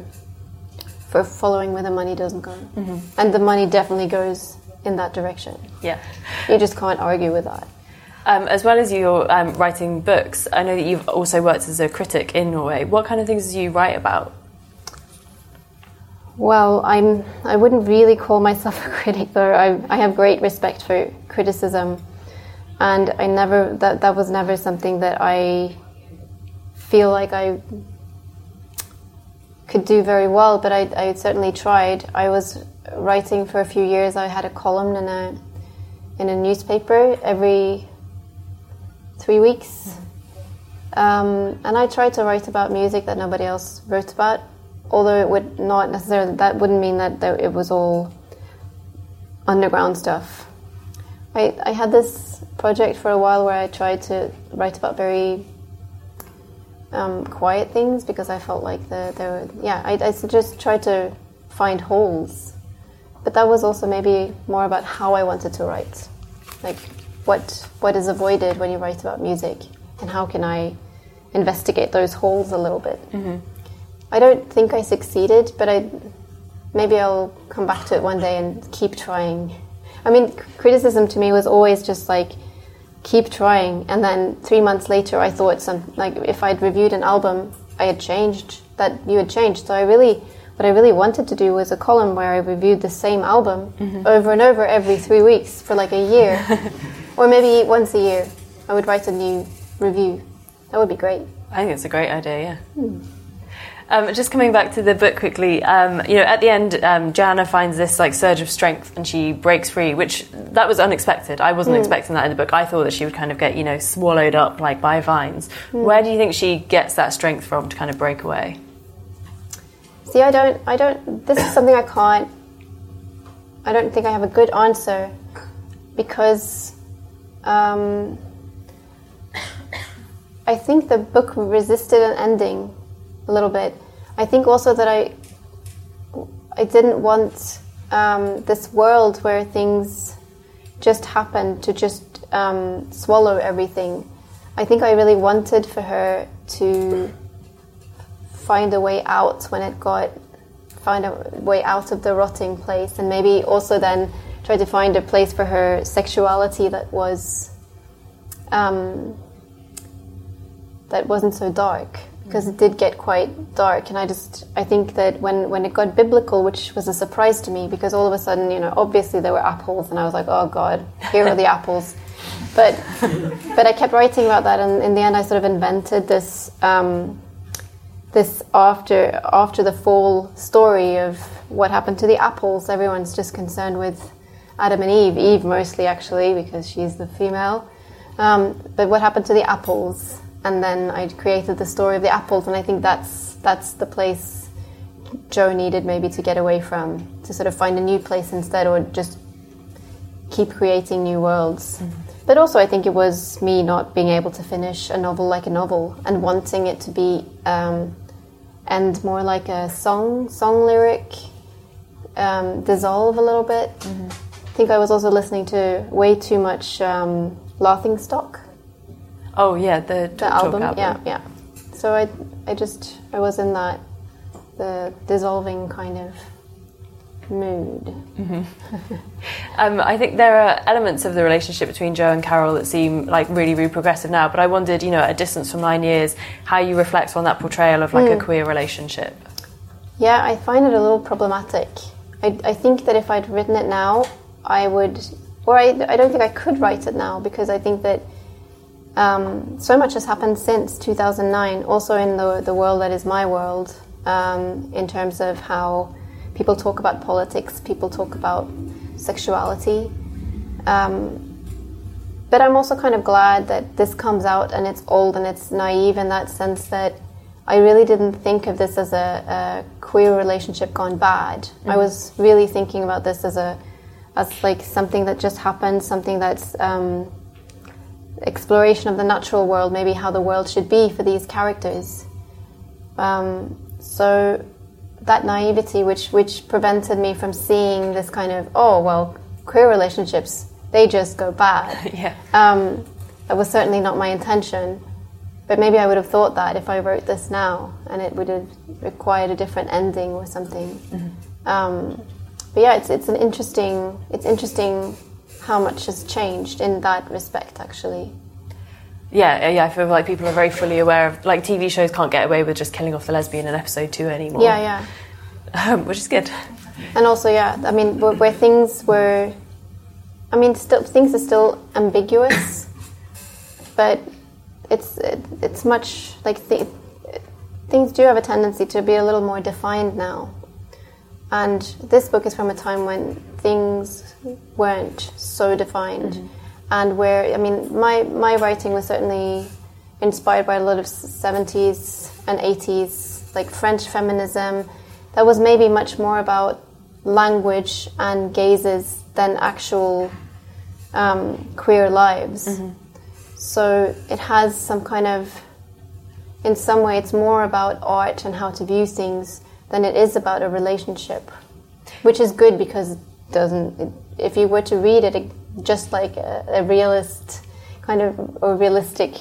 for following where the money doesn't go, mm-hmm. and the money definitely goes in that direction. Yeah, you just can't argue with that. Um, as well as you're um, writing books, I know that you've also worked as a critic in Norway. What kind of things do you write about? Well, I'm. I wouldn't really call myself <laughs> a critic, though. I, I have great respect for criticism and I never that that was never something that I feel like I could do very well, but I, I certainly tried. I was writing for a few years. I had a column in a in a newspaper every three weeks, um, and I tried to write about music that nobody else wrote about. Although it would not necessarily that wouldn't mean that it was all underground stuff. I, I had this project for a while where I tried to write about very um, quiet things because I felt like the, there were, yeah, I, I just tried to find holes. But that was also maybe more about how I wanted to write. Like, what, what is avoided when you write about music, and how can I investigate those holes a little bit. Mm-hmm. I don't think I succeeded, but I maybe I'll come back to it one day and keep trying. I mean, criticism to me was always just like keep trying. And then three months later, I thought some like if I'd reviewed an album, I had changed that you had changed. So I really what I really wanted to do was a column where I reviewed the same album mm-hmm. over and over every three weeks for like a year, <laughs> or maybe once a year. I would write a new review. That would be great. I think it's a great idea. Yeah. Hmm. Um, just coming back to the book quickly, um, you know, at the end, um, Johanna finds this like surge of strength and she breaks free, which that was unexpected. I wasn't expecting that in the book. I thought that she would kind of get, you know, swallowed up like by vines. Where do you think she gets that strength from to kind of break away? See, I don't, I don't. This is something I can't. I don't think I have a good answer because um, I think the book resisted an ending a little bit. I think also that I, I didn't want um, this world where things just happened to just um, swallow everything. I think I really wanted for her to find a way out when it got find a way out of the rotting place and maybe also then try to find a place for her sexuality that was um, that wasn't so dark because it did get quite dark and I just I think that when when it got biblical which was a surprise to me because all of a sudden you know obviously there were apples and I was like oh god here are the apples but but I kept writing about that and in the end I sort of invented this um, this after after the fall story of what happened to the apples. Everyone's just concerned with Adam and Eve. Eve mostly actually because she's the female. Um, but what happened to the apples? And then I created the story of the apples, and I think that's that's the place Jo needed maybe to get away from to sort of find a new place instead, or just keep creating new worlds. But also, I think it was me not being able to finish a novel like a novel and wanting it to be um, and more like a song, song lyric, um, dissolve a little bit. I think I was also listening to way too much um, Laughing Stock, Oh yeah, the, the Talk album. Yeah, yeah. So I, I just, I was in that, the dissolving kind of mood. <laughs> Um, I think there are elements of the relationship between Jo and Carral that seem like really, really progressive now. But I wondered, you know, at a distance from nine years, how you reflect on that portrayal of like a queer relationship. Yeah, I find it a little problematic. I, I think that if I'd written it now, I would, or I, I don't think I could write it now because I think that um, so much has happened since 2009, also in the, the world that is my world, um, in terms of how people talk about politics, people talk about sexuality. Um, but I'm also kind of glad that this comes out and it's old and it's naive in that sense that I really didn't think of this as a, a queer relationship gone bad. I was really thinking about this as a as like something that just happened, something that's um, exploration of the natural world, maybe how the world should be for these characters. Um, so that naivety, which which prevented me from seeing this kind of oh well, queer relationships they just go bad. <laughs> yeah. Um, that was certainly not my intention, but maybe I would have thought that if I wrote this now, and it would have required a different ending or something. Um, but yeah, it's it's an interesting it's interesting how much has changed in that respect, actually. Yeah, yeah, I feel like people are very fully aware of like TV shows can't get away with just killing off the lesbian in episode two anymore. Yeah, yeah. <laughs> um, which is good. And also, yeah, I mean, where, where things were, I mean, still things are still ambiguous, but it's it, it's much like th- things do have a tendency to be a little more defined now. And this book is from a time when things weren't so defined, and where I mean, my my writing was certainly inspired by a lot of seventies and eighties, like French feminism. That was maybe much more about language and gazes than actual um, queer lives. So it has some kind of, in some way, it's more about art and how to view things than it is about a relationship, which is good because it doesn't. It, if you were to read it, just like a, a realist kind of or realistic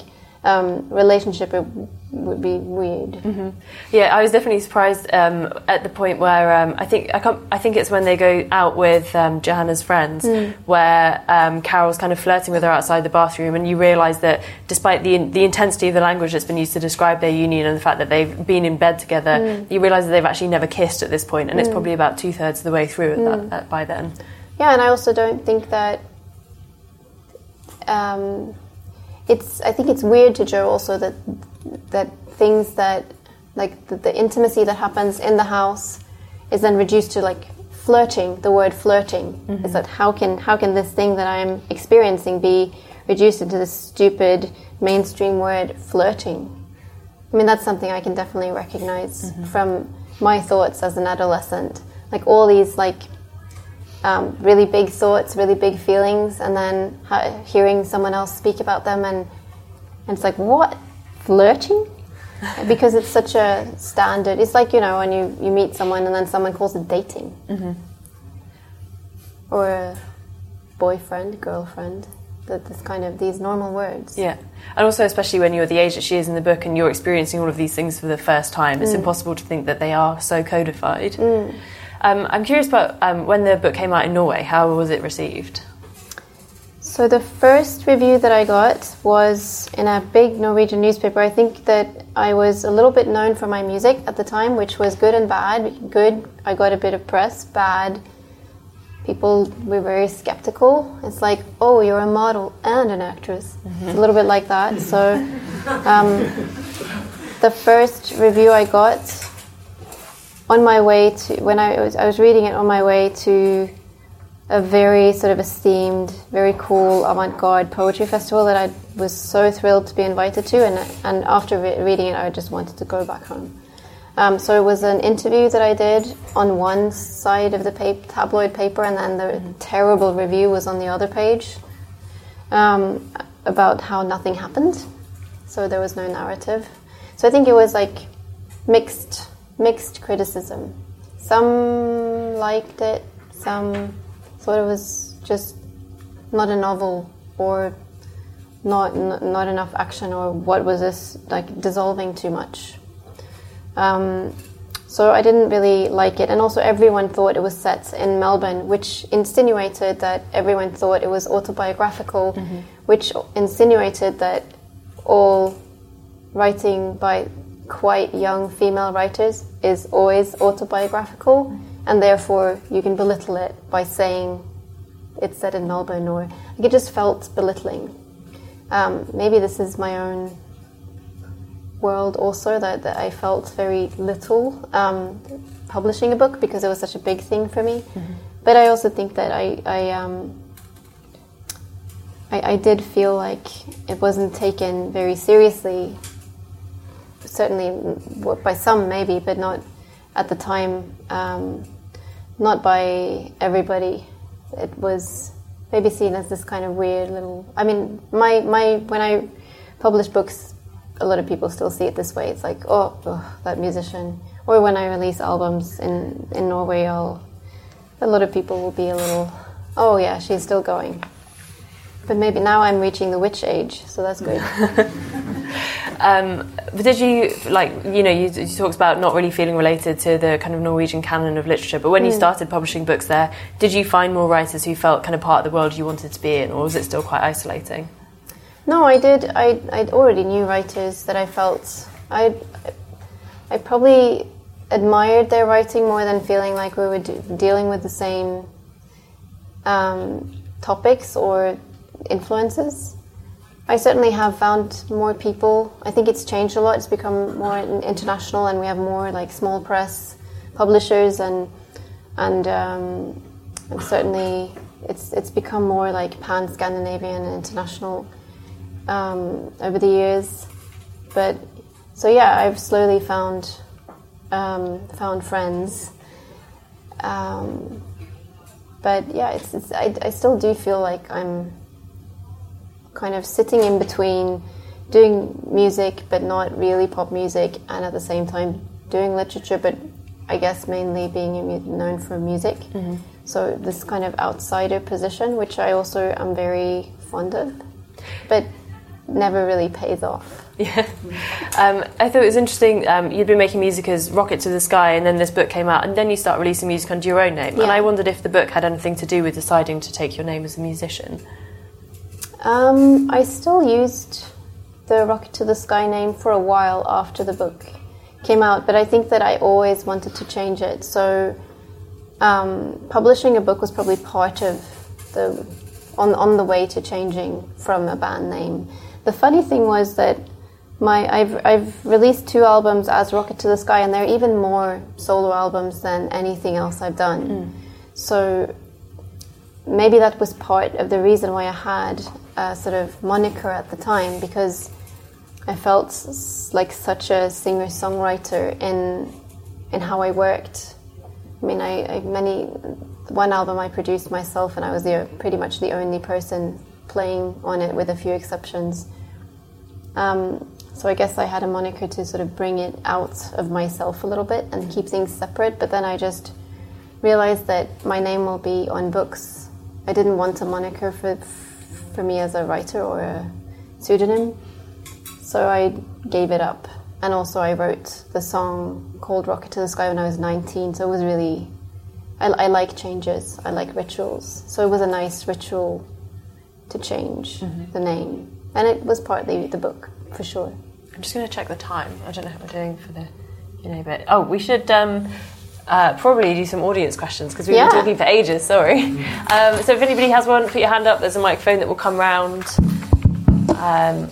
um, relationship, it would be weird. Yeah, I was definitely surprised um, at the point where um, I think I, can't, I think it's when they go out with um, Johanna's friends, where um, Carral's kind of flirting with her outside the bathroom, and you realise that despite the the intensity of the language that's been used to describe their union and the fact that they've been in bed together, you realise that they've actually never kissed at this point, and it's probably about two thirds of the way through at that, at, by then. Yeah, and I also don't think that um, it's. I think it's weird to Jo also that that things that like the, the intimacy that happens in the house is then reduced to like flirting. The word flirting Mm-hmm. is that how can how can this thing that I'm experiencing be reduced into this stupid mainstream word flirting? I mean, that's something I can definitely recognize Mm-hmm. from my thoughts as an adolescent. Like all these like um, really big thoughts, really big feelings, and then hearing someone else speak about them, and, and it's like, what? Flirting? <laughs> because it's such a standard. It's like, you know, when you, you meet someone and then someone calls it dating. Mm-hmm. Or a boyfriend, girlfriend. That this kind of these normal words. Yeah. And also, especially when you're the age that she is in the book and you're experiencing all of these things for the first time, it's mm. impossible to think that they are so codified. Mm. Um, I'm curious about um, when the book came out in Norway, how was it received? So the first review that I got was in a big Norwegian newspaper. I think that I was a little bit known for my music at the time, which was good and bad. Good, I got a bit of press. Bad, people were very skeptical. It's like, oh, you're a model and an actress. It's a little bit like that. So um, the first review I got on my way to when I was I was reading it on my way to a very sort of esteemed, very cool avant-garde poetry festival that I was so thrilled to be invited to, and and after re- reading it, I just wanted to go back home. Um, so it was an interview that I did on one side of the paper, tabloid paper, and then the terrible review was on the other page um, about how nothing happened. So there was no narrative. So I think it was like mixed, mixed criticism. Some liked it, some thought it was just not a novel or not n- not enough action or what was this like dissolving too much. Um, so I didn't really like it, and also everyone thought it was set in Melbourne, which insinuated that everyone thought it was autobiographical, which insinuated that all writing by quite young female writers is always autobiographical, and therefore you can belittle it by saying it's set in Melbourne, or like it just felt belittling. Um, maybe this is my own world also that, that I felt very little um, publishing a book because it was such a big thing for me. But I also think that I I, um, I I did feel like it wasn't taken very seriously. Certainly by some maybe, but not at the time. Um, not by everybody. It was maybe seen as this kind of weird little. I mean, my my when I publish books, a lot of people still see it this way. It's like, oh, ugh, that musician. Or when I release albums in in Norway, I'll a lot of people will be a little, oh yeah, she's still going. But maybe now I'm reaching the witch age, so that's good. <laughs> Um, but did you like you know you, you talked about not really feeling related to the kind of Norwegian canon of literature, but when you started publishing books there, did you find more writers who felt kind of part of the world you wanted to be in, or was it still quite isolating? No, I did. I I already knew writers that I felt I I probably admired their writing more than feeling like we were d- dealing with the same um, topics or influences. I certainly have found more people. I think it's changed a lot. It's become more international, and we have more like small press publishers, and and, um, and certainly it's it's become more like pan Scandinavian and international um, over the years. But so yeah, I've slowly found um, found friends. Um, but yeah, it's, it's I, I still do feel like I'm kind of sitting in between doing music but not really pop music and at the same time doing literature but I guess mainly being known for music. So this kind of outsider position, which I also am very fond of, but never really pays off. Yeah. Um, I thought it was interesting. Um, you'd been making music as Rocket to the Sky, and then this book came out, and then you start releasing music under your own name. And I wondered if the book had anything to do with deciding to take your name as a musician. Um, I still used the Rocket to the Sky name for a while after the book came out, but I think that I always wanted to change it. So um, publishing a book was probably part of the on on the way to changing from a band name. The funny thing was that my I've I've released two albums as Rocket to the Sky, and they're even more solo albums than anything else I've done. So maybe that was part of the reason why I had a sort of moniker at the time because I felt like such a singer songwriter in in how I worked. I mean, I, I many one album I produced myself, and I was the pretty much the only person playing on it, with a few exceptions. Um, so I guess I had a moniker to sort of bring it out of myself a little bit and keep things separate. But then I just realized that my name will be on books. I didn't want a moniker for for me as a writer or a pseudonym, so I gave it up. And also, I wrote the song called "Rocket to the Sky" when I was 19. So it was really, I, I like changes. I like rituals. So it was a nice ritual to change the name, and it was partly the book for sure. I'm just going to check the time. I don't know how we're doing for the you know bit. Oh, we should um, uh, probably do some audience questions because we've Yeah. been talking for ages. Sorry. Um, so if anybody has one, put your hand up. There's a microphone that will come round. Um,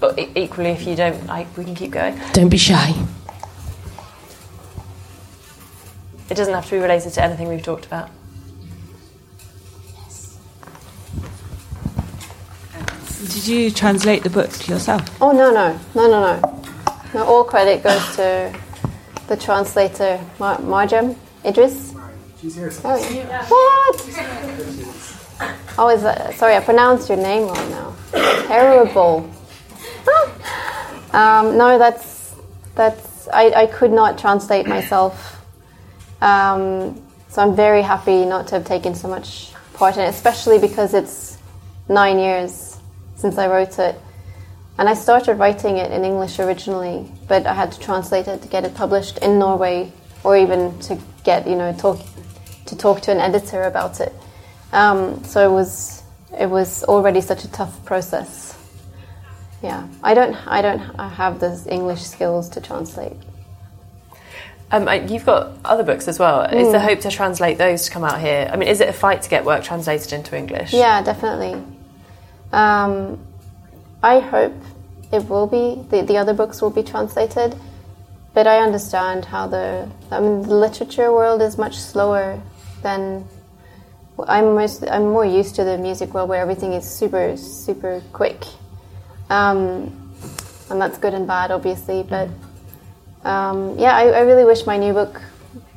but e- equally, if you don't, I, we can keep going. Don't be shy. It doesn't have to be related to anything we've talked about. Did you translate the book yourself? Oh no no no no no! No, all credit goes to the translator Mar- Marjam Idriss. Oh, yeah. What? Oh, is that, sorry, I pronounced your name wrong now. Terrible. <laughs> um, no, that's that's I, I could not translate myself. Um, so I'm very happy not to have taken so much part in it, especially because it's nine years since I wrote it. And I started writing it in English originally, but I had to translate it to get it published in Norway, or even to get you know talk to talk to an editor about it. Um, so it was it was already such a tough process. Yeah, I don't I don't have the English skills to translate. Um, you've got other books as well. Is the hope to translate those to come out here? I mean, is it a fight to get work translated into English? Yeah, definitely. Um, I hope it will be. The, the other books will be translated, but I understand how the. I mean, the literature world is much slower than. I'm most, I'm more used to the music world where everything is super super quick, um, and that's good and bad, obviously. But um, yeah, I, I really wish my new book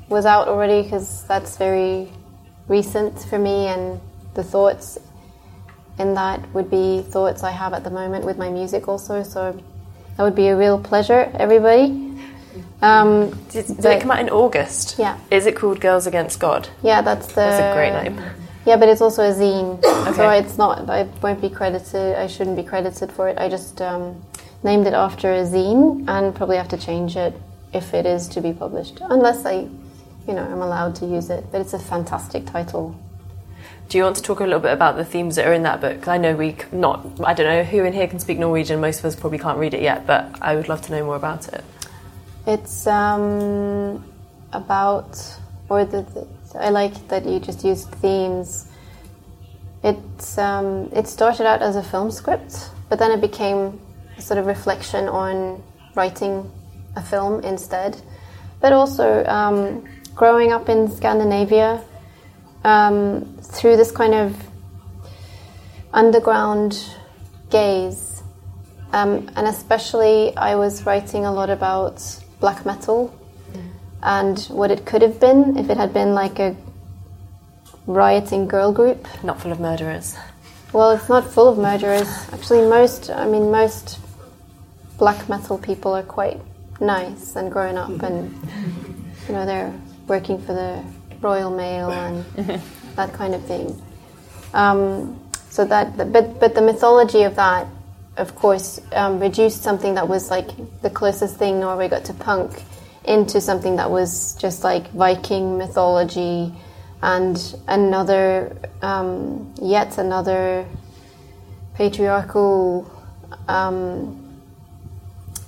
was out already because that's very recent for me, and the thoughts in that would be thoughts I have at the moment with my music also. So that would be a real pleasure, everybody. Um, Did, did but- it come out in August? Yeah. Is it called Girls Against God? yeah, that's the. That's a great name. Yeah, but it's also a zine, so it's not. I won't be credited. I shouldn't be credited for it. I just um, named it after a zine, and probably have to change it if it is to be published, unless I, you know, I'm allowed to use it. But it's a fantastic title. Do you want to talk a little bit about the themes that are in that book? I know we not. I don't know who in here can speak Norwegian. Most of us probably can't read it yet, but I would love to know more about it. It's um, about, or the, the, I like that you just used themes. It's um, it started out as a film script, but then it became a sort of reflection on writing a film instead. But also um, growing up in Scandinavia um, through this kind of underground gaze um, and especially, I was writing a lot about black metal and what it could have been if it had been like a rioting girl group. Not full of murderers. Well, it's not full of murderers. Actually, most, I mean, most black metal people are quite nice and grown up, and you know, they're working for the Royal Mail and <laughs> that kind of thing. Um, so that, but but the mythology of that, of course, um, reduced something that was like the closest thing Norway got to punk into something that was just like Viking mythology and another, um, yet another patriarchal um,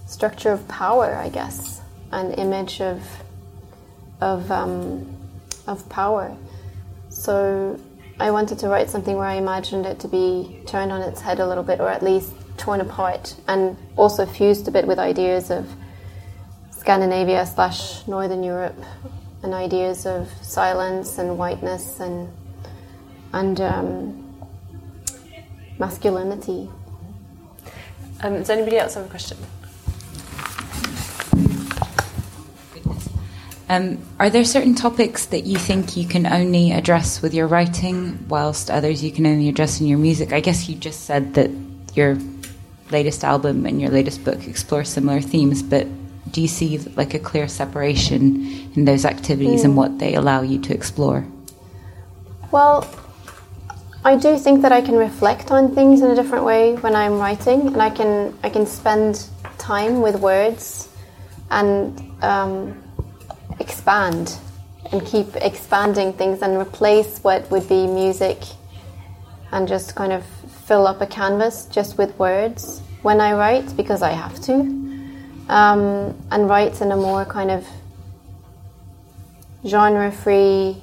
structure of power, I guess, an image of of um, of power. So I wanted to write something where I imagined it to be turned on its head a little bit, or at least torn apart and also fused a bit with ideas of Scandinavia slash Northern Europe and ideas of silence and whiteness and and um, masculinity. Um, does anybody else have a question? Um, are there certain topics that you think you can only address with your writing, whilst others you can only address in your music? I guess you just said that your latest album and your latest book explore similar themes, but do you see like a clear separation in those activities mm. and hmm. what they allow you to explore? Well, I do think that I can reflect on things in a different way when I'm writing, and I can I can spend time with words and um, expand and keep expanding things and replace what would be music and just kind of fill up a canvas just with words when I write because I have to, um, and write in a more kind of genre free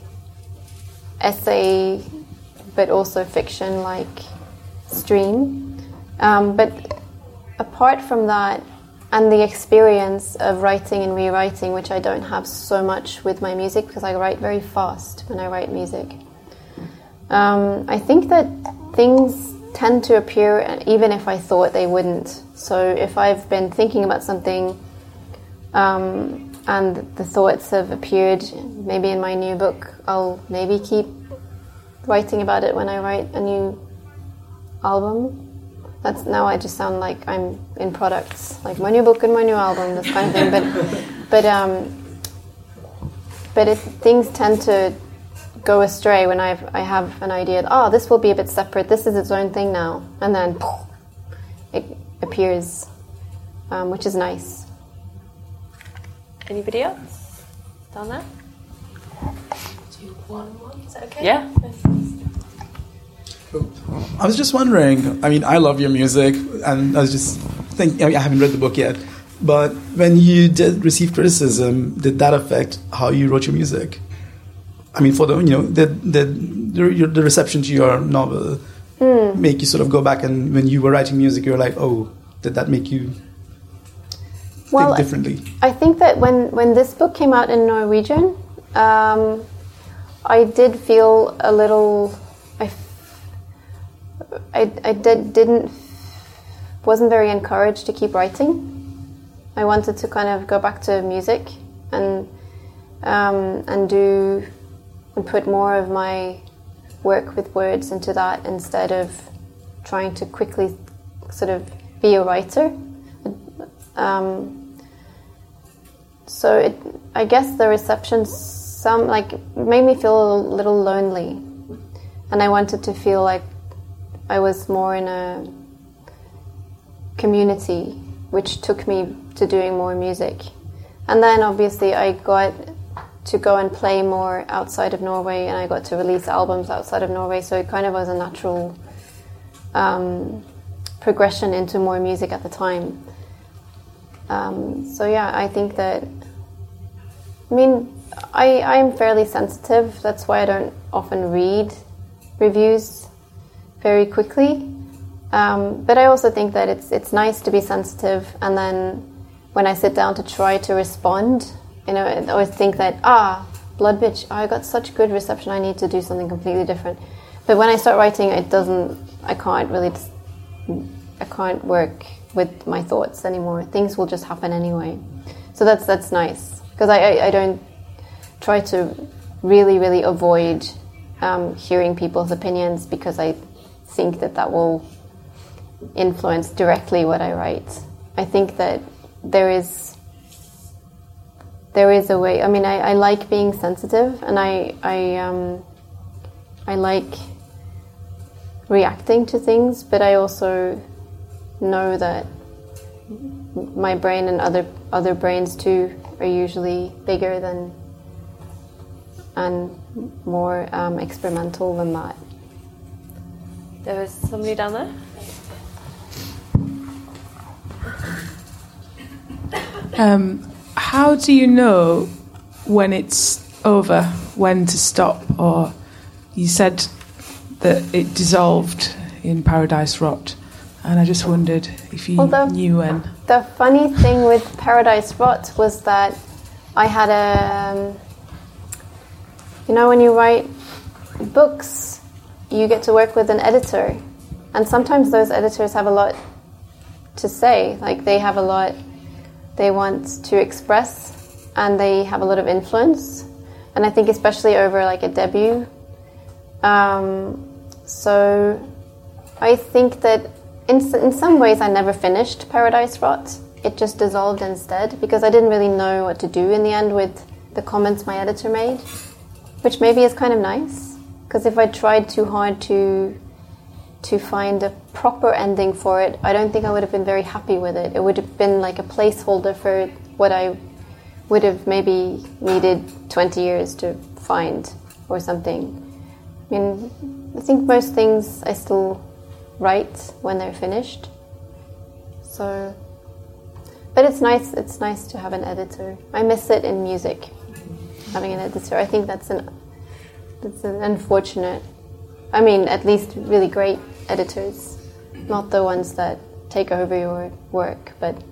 essay, but also fiction like stream. Um, but apart from that, and the experience of writing and rewriting, which I don't have so much with my music because I write very fast when I write music. Um, I think that things tend to appear even if I thought they wouldn't. So if I've been thinking about something um, and the thoughts have appeared maybe in my new book, I'll maybe keep writing about it when I write a new album. That's now I just sound like I'm in products, like my new book and my new album, this kind of thing. But, but, um, but it, things tend to go astray when I've, I have an idea. That oh, this will be a bit separate. This is its own thing now, and then it appears, um, which is nice. Anybody else down there? Do one more? Is that okay? Yeah. I was just wondering. I mean, I love your music, and I was just thinking. I, mean, I haven't read the book yet, but when you did receive criticism, did that affect how you wrote your music? I mean, for the you know the the the, the reception to your novel mm. make you sort of go back and when you were writing music, you're like, oh, did that make you well, think differently? I think that when when this book came out in Norwegian, um, I did feel a little. I I, did didn't wasn't very encouraged to keep writing. I wanted to kind of go back to music and um, and do and put more of my work with words into that instead of trying to quickly sort of be a writer. Um, so it, I guess the reception some like made me feel a little lonely, and I wanted to feel like I was more in a community, which took me to doing more music. And then obviously I got to go and play more outside of Norway, and I got to release albums outside of Norway. So it kind of was a natural um, progression into more music at the time. Um, so yeah, I think that. I mean, I I'm fairly sensitive. That's why I don't often read reviews very quickly. Um, but I also think that it's it's nice to be sensitive, and then when I sit down to try to respond, you know, I always think that, ah, Blood Bitch, I got such good reception, I need to do something completely different. But when I start writing, it doesn't, I can't really, I can't work with my thoughts anymore. Things will just happen anyway. So that's, that's nice. Because I, I, I, don't try to really, really avoid um, hearing people's opinions because I think that that will influence directly what I write. I think that there is there is a way. I mean, I, I like being sensitive, and I I um, I like reacting to things, but I also know that my brain and other other brains too are usually bigger than and more um, experimental than that. There was somebody down there. Um, how do you know when it's over, when to stop? Or you said that it dissolved in Paradise Rot. and I just wondered if you Although- knew when. The funny thing with Paradise Rot was that I had a. Um, you know, when you write books, you get to work with an editor. And sometimes those editors have a lot to say. Like, they have a lot they want to express, and they have a lot of influence. And I think, especially over like a debut. Um, so I think that in, in some ways I never finished Paradise Rot. It just dissolved instead because I didn't really know what to do in the end with the comments my editor made, which maybe is kind of nice because if I tried too hard to to find a proper ending for it, I don't think I would have been very happy with it. It would have been like a placeholder for what I would have maybe needed 20 years to find or something. I mean, I think most things I still write when they're finished. So, but it's nice. It's nice to have an editor. I miss it in music, having an editor. I think that's an an unfortunate. I mean, at least really great editors, not the ones that take over your work, but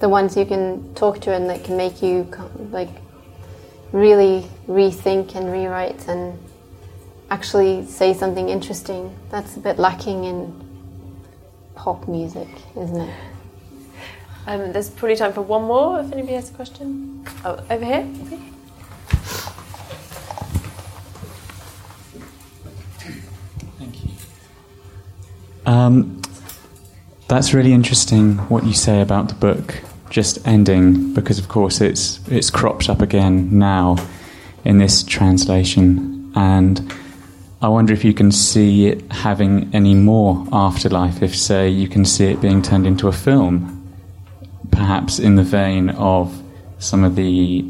the ones you can talk to and that can make you like really rethink and rewrite and actually say something interesting. That's a bit lacking in pop music, isn't it? Um, there's probably time for one more if anybody has a question. Oh, over here. Um, that's really interesting what you say about the book just ending, because of course it's it's cropped up again now in this translation, and I wonder if you can see it having any more afterlife. If, say, you can see it being turned into a film, perhaps in the vein of some of the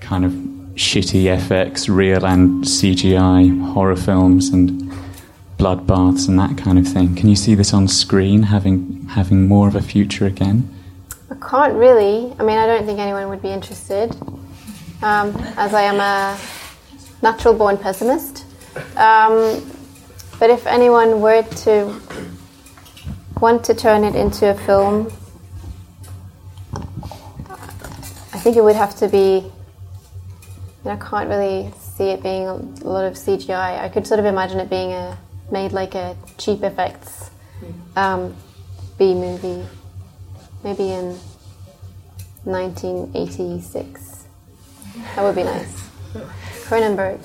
kind of shitty FX, real and CGI horror films and bloodbaths and that kind of thing. Can you see this on screen having having more of a future again? I can't really. I mean, I don't think anyone would be interested, um, as I am a natural born pessimist. Um, but if anyone were to want to turn it into a film, I think it would have to be. Know, I can't really see it being a lot of CGI. I could sort of imagine it being a made like a cheap effects um, B movie, maybe in 1986. That would be nice. Cronenberg.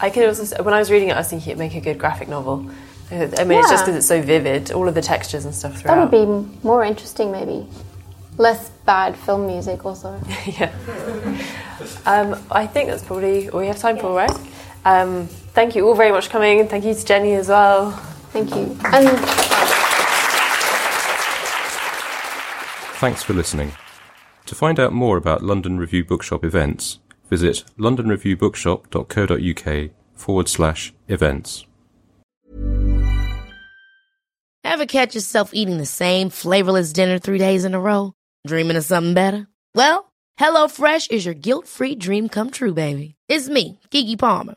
I could also, when I was reading it, I was thinking it'd make a good graphic novel. I mean, it's just because it's so vivid, all of the textures and stuff That would be more interesting, maybe. Less bad film music, also. <laughs> yeah. Um, I think that's probably all we have time for, right? Um, thank you all very much for coming. Thank you to Jenny as well. Thank you. And Thanks for listening. To find out more about London Review Bookshop events, visit londonreviewbookshop.co.uk forward slash events. Ever catch yourself eating the same flavorless dinner three days in a row? Dreaming of something better? Well, HelloFresh is your guilt-free dream come true, baby. It's me, Keke Palmer.